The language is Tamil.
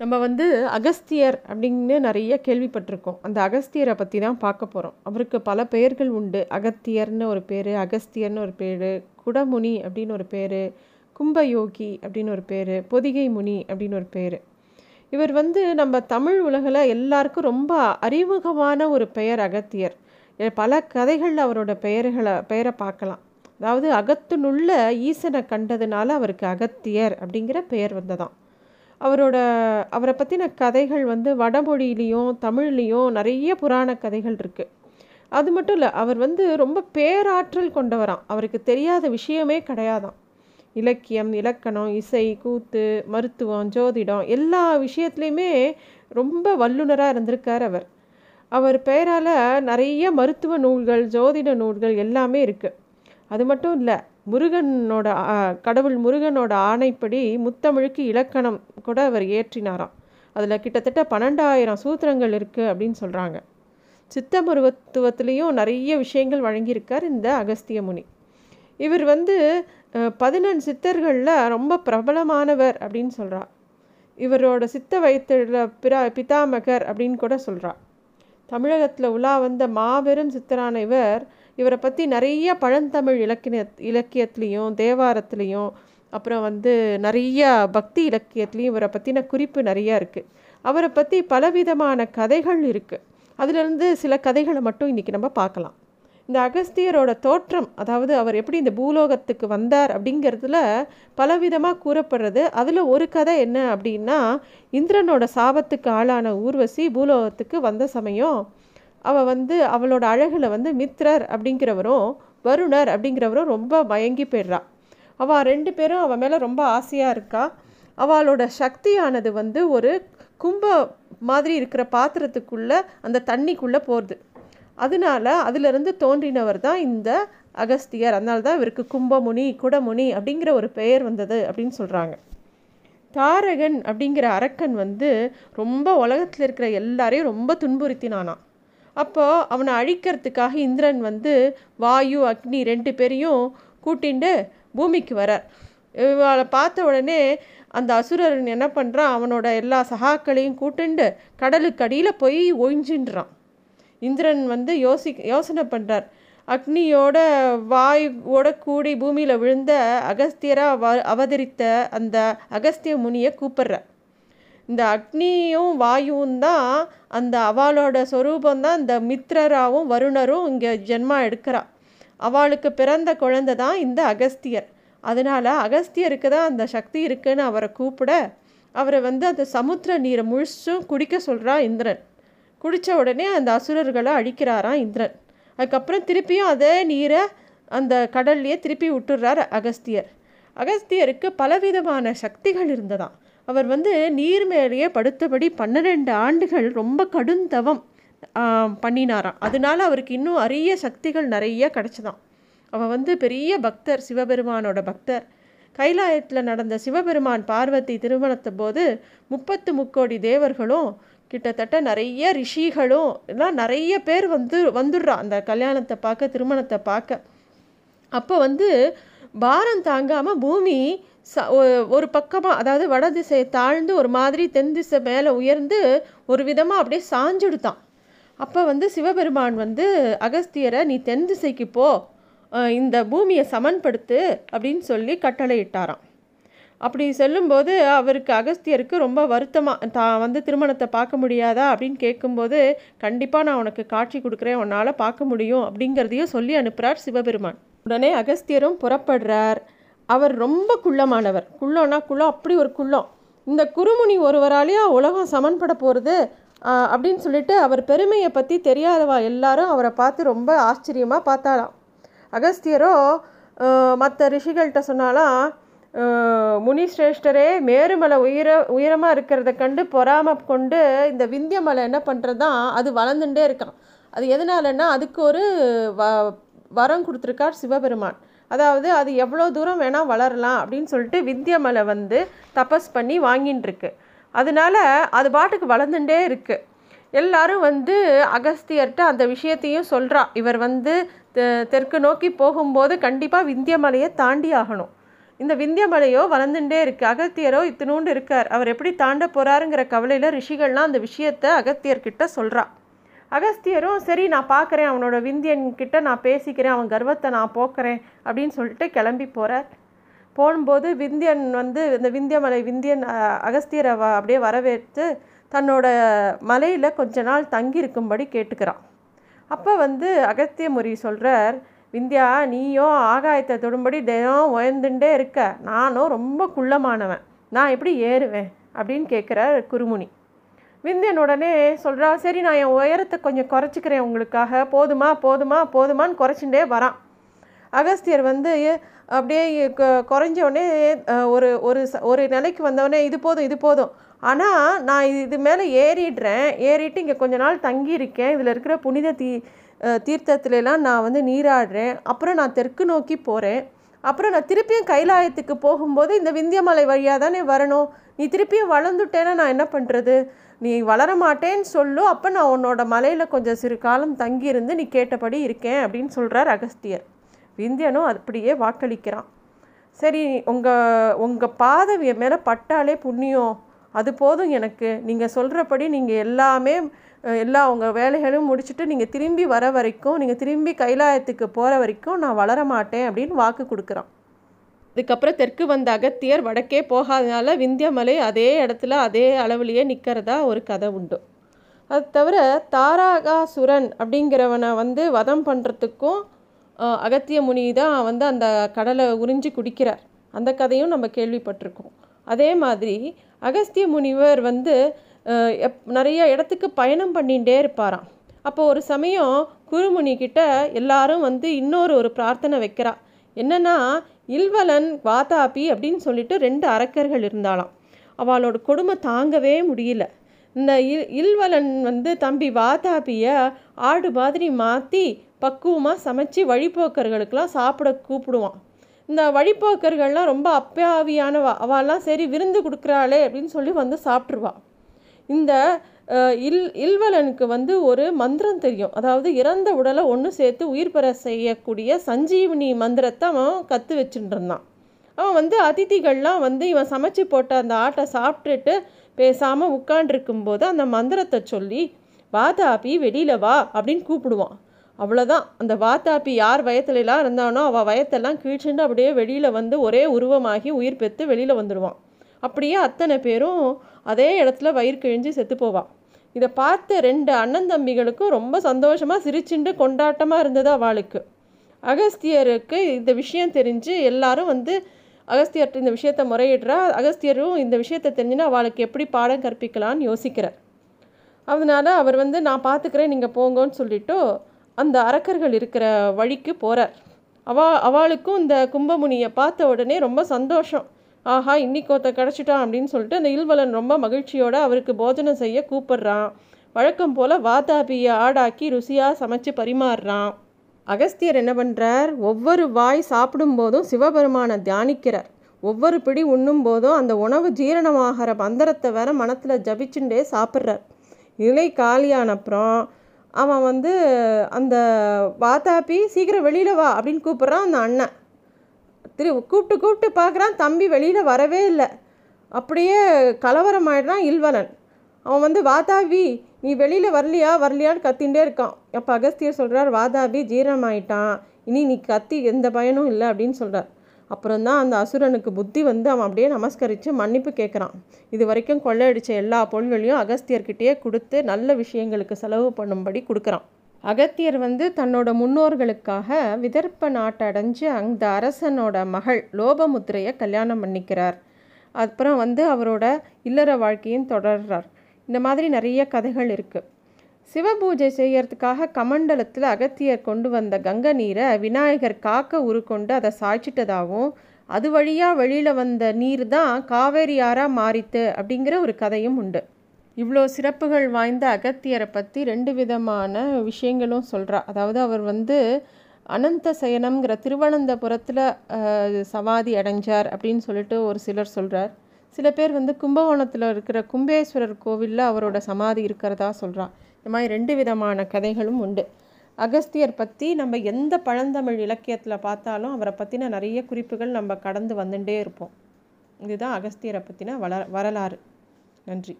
நம்ம வந்து அகஸ்தியர் அப்படின்னு நிறைய கேள்விப்பட்டிருக்கோம். அந்த அகஸ்தியரை பற்றி தான் பார்க்க போகிறோம் அவருக்கு பல பெயர்கள் உண்டு. அகத்தியர்னு ஒரு பேர் அகஸ்தியர்னு ஒரு பேர் குடமுனி அப்படின்னு ஒரு பேர் கும்பயோகி அப்படின்னு ஒரு பேர் பொதிகை முனி அப்படின்னு ஒரு பேர். இவர் வந்து நம்ம தமிழ் உலகில் எல்லாருக்கும் ரொம்ப அறிமுகமான ஒரு பெயர் அகத்தியர். பல கதைகளில் அவரோட பெயர்களை பெயரை பார்க்கலாம். அதாவது அகத்தினுள்ள ஈசனை கண்டதுனால அவருக்கு அகத்தியர் அப்படிங்கிற பெயர் வந்ததான் அவரோட அவரை பற்றின கதைகள் வந்து வடமொழியிலையும் தமிழ்லேயும் நிறைய புராண கதைகள் இருக்குது அது மட்டும் இல்லை அவர் வந்து ரொம்ப பேராற்றல் கொண்டவராம். அவருக்கு தெரியாத விஷயமே கிடையாதாம். இலக்கியம் இலக்கணம் இசை கூத்து மருத்துவம் ஜோதிடம் எல்லா விஷயத்துலையுமே ரொம்ப வல்லுநராக இருந்திருக்கார் அவர். அவர் பெயரால் நிறைய மருத்துவ நூல்கள் ஜோதிட நூல்கள் எல்லாமே இருக்குது அது மட்டும் இல்லை முருகனோட கடவுள் முருகனோட ஆணைப்படி முத்தமிழுக்கு இலக்கணம் கூட அவர் ஏற்றினாராம் அதில் கிட்டத்தட்ட பன்னெண்டாயிரம் சூத்திரங்கள் இருக்குது அப்படின்னு சொல்கிறாங்க சித்தமருவத்துவத்துலேயும் நிறைய விஷயங்கள் வழங்கியிருக்கார் இந்த அகஸ்திய முனி. இவர் வந்து பதினெண் சித்தர்களில் ரொம்ப பிரபலமானவர் அப்படின்னு சொல்கிறார் இவரோட சித்த வயத்தில் பிரா பிதாமகர் அப்படின்னு கூட சொல்கிறார் தமிழகத்தில் உலா வந்த மாபெரும் சித்தரான இவர் இவரை பற்றி நிறைய பழந்தமிழ் இலக்கிய இலக்கியத்துலேயும் தேவாரத்துலேயும் அப்புறம் வந்து நிறைய பக்தி இலக்கியத்துலேயும் இவரை பற்றின குறிப்பு நிறையா இருக்குது அவரை பற்றி பலவிதமான கதைகள் இருக்குது அதுலேருந்து சில கதைகளை மட்டும் இன்றைக்கி நம்ம பார்க்கலாம். இந்த அகஸ்தியரோட தோற்றம் அதாவது அவர் எப்படி இந்த பூலோகத்துக்கு வந்தார் அப்படிங்கிறதுல பலவிதமாக கூறப்படுறது. அதில் ஒரு கதை என்ன அப்படின்னா இந்திரனோட சாபத்துக்கு ஆளான ஊர்வசி பூலோகத்துக்கு வந்த சமயம் அவள் வந்து அவளோட அழகில் வந்து மித்ரர் அப்படிங்கிறவரும் வருணர் அப்படிங்கிறவரும் ரொம்ப மயங்கி போயிடுறா. அவள் ரெண்டு பேரும் அவன் மேலே ரொம்ப ஆசையாக இருக்கா. அவளோட சக்தியானது வந்து ஒரு கும்ப மாதிரி இருக்கிற பாத்திரத்துக்குள்ளே அந்த தண்ணிக்குள்ளே போகிறது அதனால அதிலிருந்து தோன்றினவர் தான் இந்த அகஸ்தியர். அதனால தான் இவருக்கு கும்பமுனி குடமுனி அப்படிங்கிற ஒரு பெயர் வந்தது அப்படின்னு சொல்கிறாங்க தாரகன் அப்படிங்கிற அரக்கன் வந்து ரொம்ப உலகத்தில் இருக்கிற எல்லாரையும் ரொம்ப துன்புறுத்தினானான் அப்போது அவனை அழிக்கிறதுக்காக இந்திரன் வந்து வாயு அக்னி ரெண்டு பேரையும் கூட்டிண்டு பூமிக்கு வரார். இவளை பார்த்த உடனே அந்த அசுரன் என்ன பண்ணுறான் அவனோட எல்லா சகாக்களையும் கூட்டுண்டு கடலுக்கு அடியில் போய் ஒழிஞ்சின்றான் இந்திரன் வந்து யோசி யோசனை பண்ணுறார் அக்னியோட வாயுவோட கூடி பூமியில் விழுந்த அகஸ்தியராக அவதரித்த அந்த அகஸ்திய முனியை கூப்பிட்ற இந்த அக்னியும் வாயுவும் தான் அந்த அவளோட சொரூபந்தான் இந்த மித்ரராவும் வருணரும் இங்கே ஜென்மா எடுக்கிறா. அவளுக்கு பிறந்த குழந்தை தான் இந்த அகஸ்தியர். அதனால் அகஸ்தியருக்கு தான் அந்த சக்தி இருக்குன்னு அவரை கூப்பிட அவரை வந்து அந்த சமுத்திர நீரை முழிச்சும் குடிக்க சொல்கிறா இந்திரன். குடித்த உடனே அந்த அசுரர்களை அழிக்கிறாராம் இந்திரன். அதுக்கப்புறம் திருப்பியும் அதே நீரை அந்த கடல்லையே திருப்பி விட்டுடுறார் அகஸ்தியர். அகஸ்தியருக்கு பலவிதமான சக்திகள் இருந்ததாம். அவர் வந்து நீர் மேலேயே படுத்தபடி பன்னிரெண்டு ஆண்டுகள் ரொம்ப கடுந்தவம் பண்ணினாராம். அதனால அவருக்கு இன்னும் அரிய சக்திகள் நிறைய கிடச்சிதான் அவன் வந்து பெரிய பக்தர் சிவபெருமானோட பக்தர். கைலாயத்தில் நடந்த சிவபெருமான் பார்வதி திருமணத்தை போது முப்பத்து முக்கோடி தேவர்களும் கிட்டத்தட்ட நிறைய ரிஷிகளும் எல்லாம் நிறைய பேர் வந்து வந்துடுறா. அந்த கல்யாணத்தை பார்க்க திருமணத்தை பார்க்க. அப்போ வந்து பாரம் தாங்காமல் பூமி ச ஒரு பக்கமாக அதாவது வட திசையை தாழ்ந்து ஒரு மாதிரி தென் திசை மேலே உயர்ந்து ஒரு விதமாக அப்படியே சாஞ்சுடுத்தான் அப்போ வந்து சிவபெருமான் வந்து அகஸ்தியரை நீ தென் திசைக்கு போ. இந்த பூமியை சமன்படுத்து அப்படின்னு சொல்லி கட்டளையிட்டாராம். அப்படி சொல்லும்போது அவருக்கு அகஸ்தியருக்கு ரொம்ப வருத்தமாக தான் வந்து திருமணத்தை பார்க்க முடியாதா? அப்படின்னு கேட்கும்போது கண்டிப்பாக நான் உனக்கு காட்சி கொடுக்குறேன். உன்னால் பார்க்க முடியும் அப்படிங்கிறதையும் சொல்லி அனுப்புகிறார் சிவபெருமான். உடனே அகஸ்தியரும் புறப்படுறார். அவர் ரொம்ப குள்ளமானவர். குள்ளம்னா குள்ளம் அப்படி ஒரு குள்ளம் இந்த குருமுனி ஒருவராலேயே உலகம் சமன்பட போகிறது அப்படின்னு சொல்லிட்டு அவர் பெருமையை பற்றி தெரியாதவா எல்லாரும் அவரை பார்த்து ரொம்ப ஆச்சரியமாக பார்த்தாலாம் அகஸ்தியரோ மற்ற ரிஷிகள்கிட்ட சொன்னாலாம் முனிஸ்ரேஷ்டரே மேருமலை உயர உயரமாக இருக்கிறத கண்டு பொறாம கொண்டு இந்த விந்திய மலை என்ன பண்ணுறது தான் அது வளர்ந்துட்டே இருக்கான் அது எதனாலன்னா அதுக்கு ஒரு வ வரம் கொடுத்துருக்கார் சிவபெருமான். அதாவது அது எவ்வளோ தூரம் வேணால் வளரலாம் அப்படின்னு சொல்லிட்டு விந்தியமலை வந்து தபஸ் பண்ணி வாங்கின்னு இருக்கு அதனால அது பாட்டுக்கு வளர்ந்துட்டே இருக்குது எல்லாரும் வந்து அகஸ்தியர்கிட்ட அந்த விஷயத்தையும் சொல்கிறா இவர் வந்து தெற்கு நோக்கி போகும்போது கண்டிப்பாக விந்தியமலையை தாண்டி ஆகணும். இந்த விந்தியமலையோ வளர்ந்துட்டே இருக்குது அகத்தியரோ இத்தினூண்டு இருக்கார். அவர் எப்படி தாண்ட போகிறாருங்கிற கவலையில் ரிஷிகள்லாம் அந்த விஷயத்தை அகத்தியர்கிட்ட சொல்கிறா அகஸ்தியரும் சரி நான் பார்க்குறேன் அவனோட விந்தியன் கிட்ட நான் பேசிக்கிறேன் அவன் கர்வத்தை நான் போக்குறேன் அப்படின்னு சொல்லிட்டு கிளம்பி போகிறார் போகும்போது விந்தியன் வந்து இந்த விந்தியமலை விந்தியன் அகஸ்தியரை வ அப்படியே வரவேற்று தன்னோட மலையில் கொஞ்ச நாள் தங்கி இருக்கும்படி கேட்டுக்கிறான். அப்போ வந்து அகத்தியமுரி சொல்கிறார் விந்தியா நீயும் ஆகாயத்தை தொடும்படி தினம் உயர்ந்துட்டே இருக்க. நானும் ரொம்ப குள்ளமானவன். நான் எப்படி ஏறுவேன்? அப்படின்னு கேட்குறார் குருமுனி. விந்தியன் உடனே சொல்கிறா சரி நான் என் உயரத்தை கொஞ்சம் குறைச்சிக்கிறேன் உங்களுக்காக. போதுமா போதுமா போதுமான்னு குறைச்சுட்டே வரான். அகஸ்தியர் வந்து அப்படியே கொ- ஒரு ஒரு ச- ஒரு நிலைக்கு வந்தவொடனே இது போதும் இது போதும். ஆனால் நான் இது- இது மேலே ஏறிடுறேன். ஏறிட்டு இங்கே கொஞ்ச நாள் தங்கியிருக்கேன். இதில் இருக்கிற புனித தீ தீர்த்தத்துலலாம் நான் வந்து நீராடுறேன். அப்புறம் நான் தெற்கு நோக்கி போகிறேன் அப்புறம் நான் திருப்பியும் கைலாயத்துக்கு போகும்போது இந்த விந்தியமலை வழியாக தானே வரணும். நீ திருப்பியும் வளர்ந்துட்டேன்னா நான் என்ன பண்ணுறது நீ வளர மாட்டேன்னு சொல்லு. அப்போ நான் உன்னோட மலையில் கொஞ்சம் சிறு காலம் தங்கியிருந்து நீ கேட்டபடி இருக்கேன் அப்படின்னு சொல்கிறார் அகஸ்தியர். விந்தியனும் அப்படியே வாக்களிக்கிறான். சரி உங்கள் உங்கள் பாதை மேலே பட்டாலே புண்ணியம். அது போதும் எனக்கு. நீங்கள் சொல்கிறபடி நீங்கள் எல்லாமே எல்லா உங்கள் வேலைகளும் முடிச்சுட்டு நீங்கள் திரும்பி வர வரைக்கும் நீங்கள் திரும்பி கைலாயத்துக்கு போகிற வரைக்கும் நான் வளர மாட்டேன் அப்படின்னு வாக்கு கொடுக்குறான். இதுக்கப்புறம் தெற்கு வந்த அகத்தியர் வடக்கே போகாதனால விந்தியமலை அதே இடத்துல அதே அளவுலேயே நிற்கிறதா ஒரு கதை உண்டு. அது தவிர தாராகாசுரன் அப்படிங்கிறவனை வந்து வதம் பண்ணுறதுக்கும் அகத்திய முனி தான் வந்து அந்த கடலை உறிஞ்சி குடிக்கிறார். அந்த கதையும் நம்ம கேள்விப்பட்டிருக்கோம். அதே மாதிரி அகஸ்திய முனிவர் வந்து எப் நிறைய இடத்துக்கு பயணம் பண்ணிகிட்டே இருப்பாராம். அப்போ ஒரு சமயம் குருமுனி கிட்ட எல்லாரும் வந்து இன்னொரு ஒரு பிரார்த்தனை வைக்கிறா. என்னன்னா இல்வலன் வாதாபி அப்படின்னு சொல்லிட்டு ரெண்டு அரக்கர்கள் இருந்தாலாம் அவளோட கொடுமை தாங்கவே முடியல. இந்த இல் இல்வலன் வந்து தம்பி வாதாபியை ஆடு மாதிரி மாற்றி பக்குவமாக சமைச்சு வழிபோக்கர்களுக்கெல்லாம் சாப்பிட கூப்பிடுவான். இந்த வழிபோக்கர்கள்லாம் ரொம்ப அப்பாவியானவா அவெல்லாம் சரி விருந்து கொடுக்குறாளே அப்படின்னு சொல்லி வந்து சாப்பிட்ருவா இந்த இல் இல்வலனுக்கு வந்து ஒரு மந்திரம் தெரியும். அதாவது இறந்த உடலை ஒன்று சேர்த்து உயிர் பெற செய்யக்கூடிய சஞ்சீவினி மந்திரத்தை அவன் கற்று வச்சுட்டுருந்தான் அவன் வந்து அதிதிகள்லாம் வந்து இவன் சமைச்சு போட்ட அந்த ஆட்டை சாப்பிட்டுட்டு பேசாமல் உட்காண்டிருக்கும்போது அந்த மந்திரத்தை சொல்லி வாதாபி வெளியில் வா அப்படின்னு கூப்பிடுவான். அவ்வளோதான் அந்த வாத்தாப்பி யார் வயத்துலலாம் இருந்தானோ அவள் வயத்தெல்லாம் கீழ்ச்சிண்டு அப்படியே வெளியில் வந்து ஒரே உருவமாகி உயிர் பெற்று வெளியில் வந்துடுவான் அப்படியே அத்தனை பேரும் அதே இடத்துல வயிறு கிழிஞ்சு செத்து போவான் இதை பார்த்த ரெண்டு அண்ணன் தம்பிகளுக்கும் ரொம்ப சந்தோஷமாக சிரிச்சுண்டு கொண்டாட்டமாக இருந்தது அவளுக்கு. அகஸ்தியருக்கு இந்த விஷயம் தெரிஞ்சு எல்லாரும் வந்து அகஸ்தியர்கிட்ட இந்த விஷயத்தை முறையிடுறா. அகஸ்தியரும் இந்த விஷயத்தை தெரிஞ்சுன்னா அவளுக்கு எப்படி பாடம் கற்பிக்கலான்னு யோசிக்கிறார். அதனால் அவர் வந்து நான் பார்த்துக்கிறேன் நீங்கள் போங்கன்னு சொல்லிவிட்டு அந்த அரக்கர்கள் இருக்கிற வழிக்கு போகிறார் அவா அவளுக்கும் இந்த கும்பமுனியை பார்த்த உடனே ரொம்ப சந்தோஷம். ஆஹா இன்னைக்கு ஒருத்த கிடச்சிட்டான் அப்படின்னு சொல்லிட்டு அந்த இல்வலன் ரொம்ப மகிழ்ச்சியோடு அவருக்கு போஜனம் செய்ய கூப்பிடுறான். வழக்கம் போல் வாதாபியை ஆடாக்கி ருசியாக சமைச்சு பரிமாறுறான். அகஸ்தியர் என்ன பண்ணுறார் ஒவ்வொரு வாய் சாப்பிடும்போதும் சிவபெருமானை தியானிக்கிறார். ஒவ்வொரு பிடி உண்ணும் போதும் அந்த உணவு ஜீரணமாகிற மந்திரத்தை வேற மனத்தில் ஜபிச்சுண்டே சாப்பிட்றார். இலை காலியான அப்புறம் அவன் வந்து அந்த வாத்தாப்பி சீக்கிரம் வெளியில் வா அப்படின்னு கூப்பிட்றான் அந்த அண்ணன். திரு கூப்பிட்டு கூப்பிட்டு பார்க்குறான் தம்பி வெளியில் வரவே இல்லை. அப்படியே கலவரம் ஆயிடுறான் இல்வலன் அவன் வந்து வாதாபி நீ வெளியில் வரலையா? வரலையான்னு கத்திகிட்டே இருக்கான். அப்போ அகஸ்தியர் சொல்கிறார் வாதாபி ஜீரணமாயிட்டான். இனி நீ கத்தி எந்த பயனும் இல்லை அப்படின்னு சொல்கிறார் அப்புறம் தான் அந்த அசுரனுக்கு புத்தி வந்து அவன் அப்படியே நமஸ்கரித்து மன்னிப்பு கேட்குறான் இது வரைக்கும் கொள்ளையடித்த எல்லா பொருள்களையும் அகஸ்தியர்கிட்டயே கொடுத்து நல்ல விஷயங்களுக்கு செலவு பண்ணும்படி கொடுக்குறான். அகத்தியர் வந்து தன்னோட முன்னோர்களுக்காக விதர்ப்ப நாட்டை அடைஞ்சு அந்த அரசனோட மகள் லோபமுத்திரையை கல்யாணம் பண்ணிக்கிறார். அப்புறம் வந்து அவரோட இல்லற வாழ்க்கையும் தொடர்றார். இந்த மாதிரி நிறைய கதைகள் இருக்குது சிவபூஜை செய்யறதுக்காக கமண்டலத்தில் அகத்தியர் கொண்டு வந்த கங்கை நீரை விநாயகர் காக்க உருக்கொண்டு அதை சாய்ச்சிட்டதாகவும் அது வழியாக வெளியில் வந்த நீர் தான் காவேரி ஆறாக மாறித்து அப்படிங்கிற ஒரு கதையும் உண்டு. இவ்வளோ சிறப்புகள் வாய்ந்த அகத்தியரை பற்றி ரெண்டு விதமான விஷயங்களும் சொல்கிறா அதாவது அவர் வந்து அனந்த சயனம்ங்கிற திருவனந்தபுரத்தில் சமாதி அடைஞ்சார் அப்படின்னு சொல்லிட்டு ஒரு சிலர் சொல்கிறார் சில பேர் வந்து கும்பகோணத்தில் இருக்கிற கும்பேஸ்வரர் கோவிலில் அவரோட சமாதி இருக்கிறதா சொல்கிறான் இந்த மாதிரி ரெண்டு விதமான கதைகளும் உண்டு. அகஸ்தியர் பற்றி நம்ம எந்த பழந்தமிழ் இலக்கியத்தில் பார்த்தாலும் அவரை பற்றின நிறைய குறிப்புகள் நம்ம கடந்து வந்துட்டே இருப்போம். இதுதான் அகஸ்தியரை பற்றின வள வரலாறு. நன்றி.